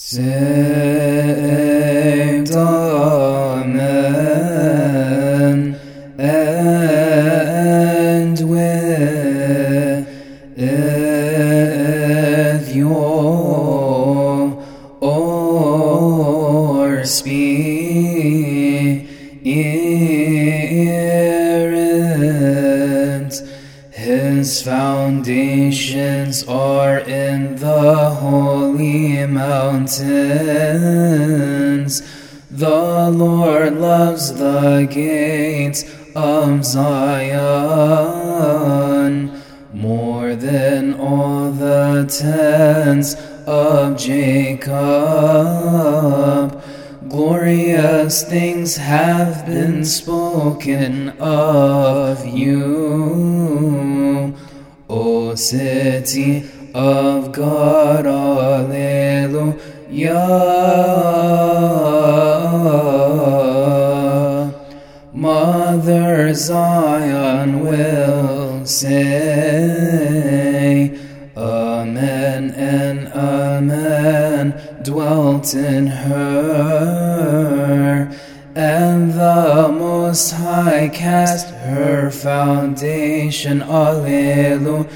Saved, Amen, and with your or spirit, His foundations are in the holy mountains. The Lord loves the gates of Zion more than all the tents of Jacob. Glorious things have been spoken of you, city of God. Alleluia. Mother Zion will say, Amen and Amen dwelt in her, and the Most High cast her foundation. Alleluia.